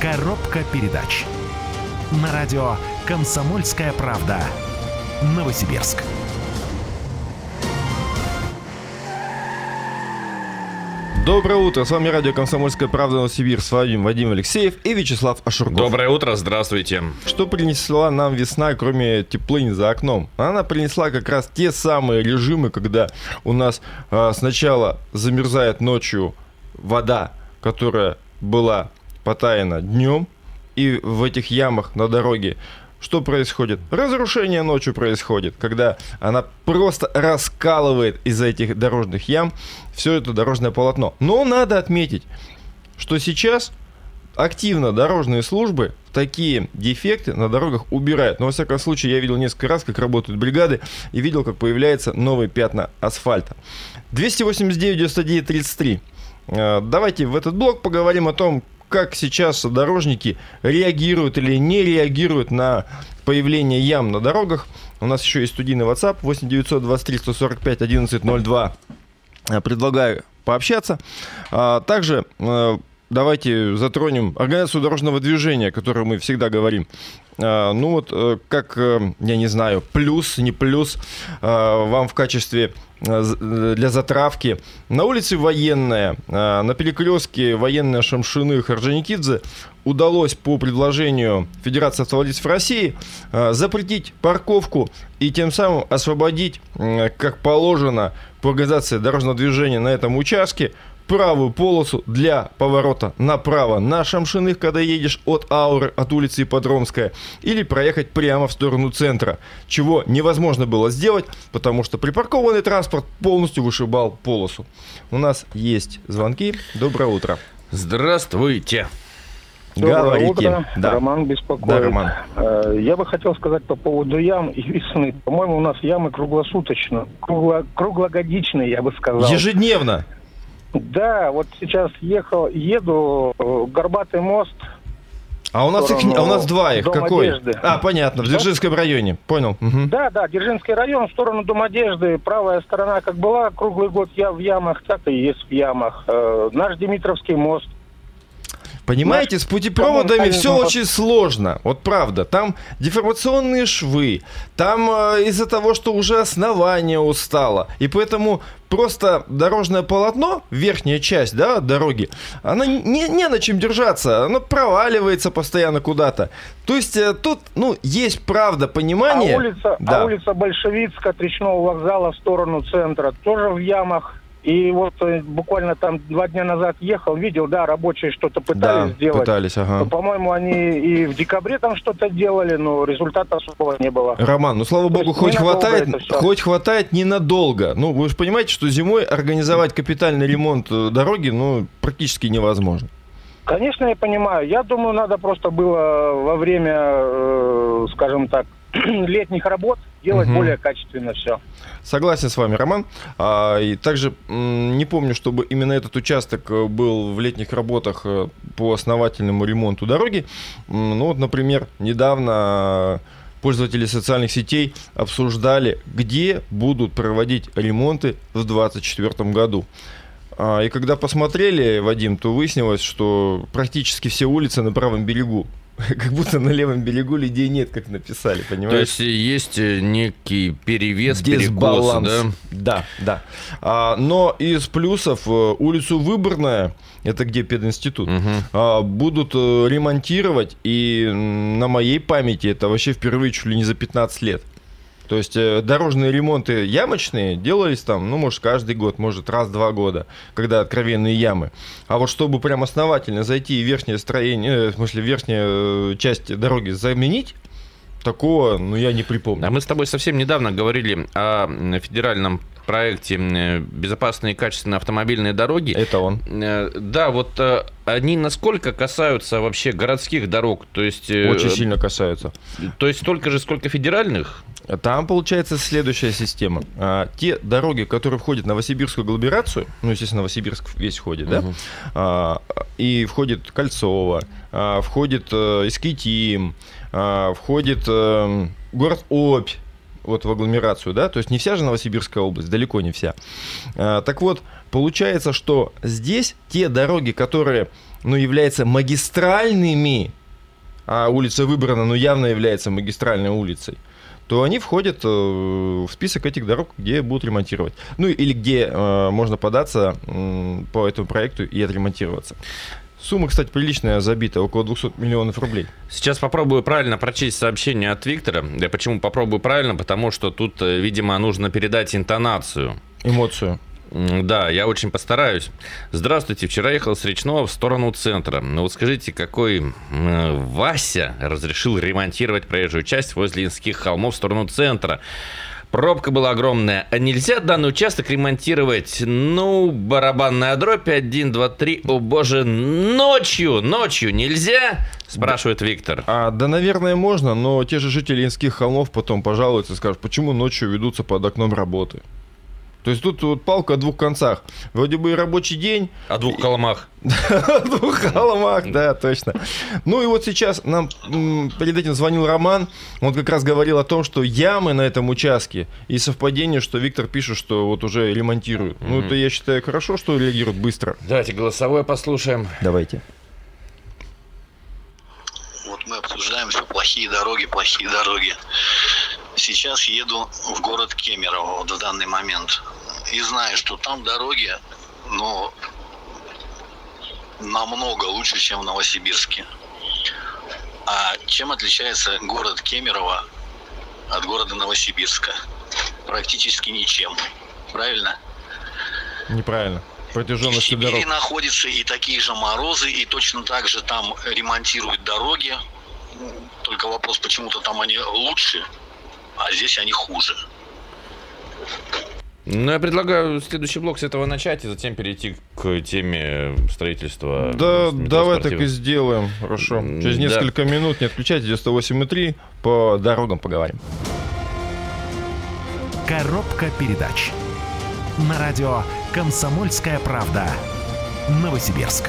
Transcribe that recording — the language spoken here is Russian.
Коробка передач. На радио «Комсомольская правда». Новосибирск. Доброе утро, с вами радио «Комсомольская правда» Новосибирск. С вами Вадим Алексеев и Вячеслав Ашурков. Доброе утро, здравствуйте. Что принесла нам весна, кроме теплынь за окном? Она принесла как раз те самые режимы, когда у нас э, сначала замерзает ночью вода, которая была потаяна днем, и в этих ямах на дороге что происходит? Разрушение ночью происходит, когда она просто раскалывает из этих дорожных ям все это дорожное полотно. Но надо отметить, что сейчас активно дорожные службы такие дефекты на дорогах убирают. Но, во всяком случае, я видел несколько раз, как работают бригады, и видел, как появляются новые пятна асфальта. 289 99 33. Давайте в этот блок поговорим о том, как сейчас дорожники реагируют или не реагируют на появление ям на дорогах. У нас еще есть студийный WhatsApp 8 923 145 1102. Предлагаю пообщаться. А, также э, давайте затронем организацию дорожного движения, о которой мы всегда говорим. А, ну вот, э, как, э, я не знаю, плюс, не плюс, вам в качестве Э, для затравки. На улице Военная, э, на перекрестке Военная Шамшины Харджаникидзе удалось по предложению Федерации автовладельцев России запретить парковку и тем самым освободить, как положено по организации дорожного движения на этом участке, правую полосу для поворота направо на Шамшиных, когда едешь от Ауры, от улицы Ипподромская, или проехать прямо в сторону центра, чего невозможно было сделать, потому что припаркованный транспорт полностью вышибал полосу. У нас есть звонки. Доброе утро. Здравствуйте. Доброе Говорите. утро. Да. Роман беспокоит. Да, Роман. Э, я бы хотел сказать по поводу ям и весны. По-моему, у нас ямы круглосуточно, кругло, круглогодичные, я бы сказал. Ежедневно. Да, вот сейчас ехал, еду, э, Горбатый мост. А у нас их, а у нас два их, какой? Одежды. А, понятно, в Дзержинском районе, понял. Угу. Да, да, Дзержинский район, в сторону Дом одежды, правая сторона как была круглый год я в ямах, так и есть в ямах. Э, наш Димитровский мост, Понимаете, с путепроводами все очень сложно. Вот правда. Там деформационные швы. Там э, из-за того, что уже основание устало. И поэтому просто дорожное полотно, верхняя часть да, дороги, она не, не на чем держаться. Она проваливается постоянно куда-то. То есть э, тут, ну, есть правда понимание. А улица, да. а улица Большевицкая от речного вокзала в сторону центра тоже в ямах. И вот э, буквально там два дня назад ехал, видел, да, рабочие что-то пытались да, сделать. пытались, ага. По-моему, они и в декабре там что-то делали, но результата особого не было. Роман, ну слава богу, хоть хватает, хоть хватает ненадолго. Ну, вы же понимаете, что зимой организовать капитальный ремонт э, дороги, ну, практически невозможно. Конечно, я понимаю. Я думаю, надо просто было во время, э, скажем так, летних работ делать угу. более качественно все. Согласен с вами, Роман. А, и также не помню, чтобы именно этот участок э, был в летних работах э, по основательному ремонту дороги. Ну вот, например, недавно пользователи социальных сетей обсуждали, где будут проводить ремонты в 2024 году. А, и когда посмотрели, Вадим, то выяснилось, что практически все улицы на правом берегу как будто на левом берегу людей нет, как написали, понимаешь? То есть есть э, некий перевес, Дисбаланс. перекос, да? Да, да. А, но из плюсов э, улицу Выборная, это где пединститут, угу. а, будут э, ремонтировать, и на моей памяти это вообще впервые чуть ли не за 15 лет. То есть э, дорожные ремонты ямочные делались там, ну, может, каждый год, может, раз-два года, когда откровенные ямы. А вот чтобы прям основательно зайти и верхнее строение, э, в смысле, верхняя э, часть дороги заменить, такого, ну, я не припомню. А мы с тобой совсем недавно говорили о федеральном проекте «Безопасные и качественные автомобильные дороги». Это он. Да, вот они насколько касаются вообще городских дорог? То есть... Очень сильно касаются. То есть столько же, сколько федеральных? Там получается следующая система. А, те дороги, которые входят в Новосибирскую агломерацию, ну, естественно, Новосибирск весь входит, да, а, и входит Кольцово, а, входит э, Искитим, входит а, город Обь, вот в агломерацию, да, то есть не вся же Новосибирская область, далеко не вся. А, так вот, Получается, что здесь те дороги, которые ну, являются магистральными, а улица выбрана, ну, явно является магистральной улицей, то они входят э, в список этих дорог, где будут ремонтировать. Ну или где э, можно податься э, по этому проекту и отремонтироваться. Сумма, кстати, приличная, забита, около 200 миллионов рублей. Сейчас попробую правильно прочесть сообщение от Виктора. Я почему попробую правильно? Потому что тут, э, видимо, нужно передать интонацию. Эмоцию. Да, я очень постараюсь. Здравствуйте, вчера ехал с Речного в сторону центра. Ну вот скажите, какой э, Вася разрешил ремонтировать проезжую часть возле Инских холмов в сторону центра? Пробка была огромная. А нельзя данный участок ремонтировать? Ну, барабанная дробь 1, 2, 3. О боже, ночью, ночью нельзя? Спрашивает Виктор. А, да, наверное, можно, но те же жители Инских холмов потом пожалуются и скажут, почему ночью ведутся под окном работы. То есть тут вот палка о двух концах. Вроде бы и рабочий день. О двух холмах. О двух холмах, да, точно. Ну и вот сейчас нам перед этим звонил Роман. Он как раз говорил о том, что ямы на этом участке и совпадение, что Виктор пишет, что вот уже ремонтируют. Ну это, я считаю, хорошо, что реагируют быстро. Давайте голосовое послушаем. Давайте. Вот мы обсуждаем все плохие дороги, плохие дороги. Сейчас еду в город Кемерово вот в данный момент. И знаю, что там дороги, ну, намного лучше, чем в Новосибирске. А чем отличается город Кемерово от города Новосибирска? Практически ничем. Правильно? Неправильно. Протяженность в Сибири дорог. находятся и такие же морозы, и точно так же там ремонтируют дороги. Только вопрос, почему-то там они лучше, а здесь они хуже. Ну, я предлагаю следующий блок с этого начать и затем перейти к теме строительства. Да, давай так и сделаем. Хорошо. Через Да. несколько минут не отключайте 98,3 по дорогам поговорим. Коробка передач. На радио «Комсомольская правда». Новосибирск.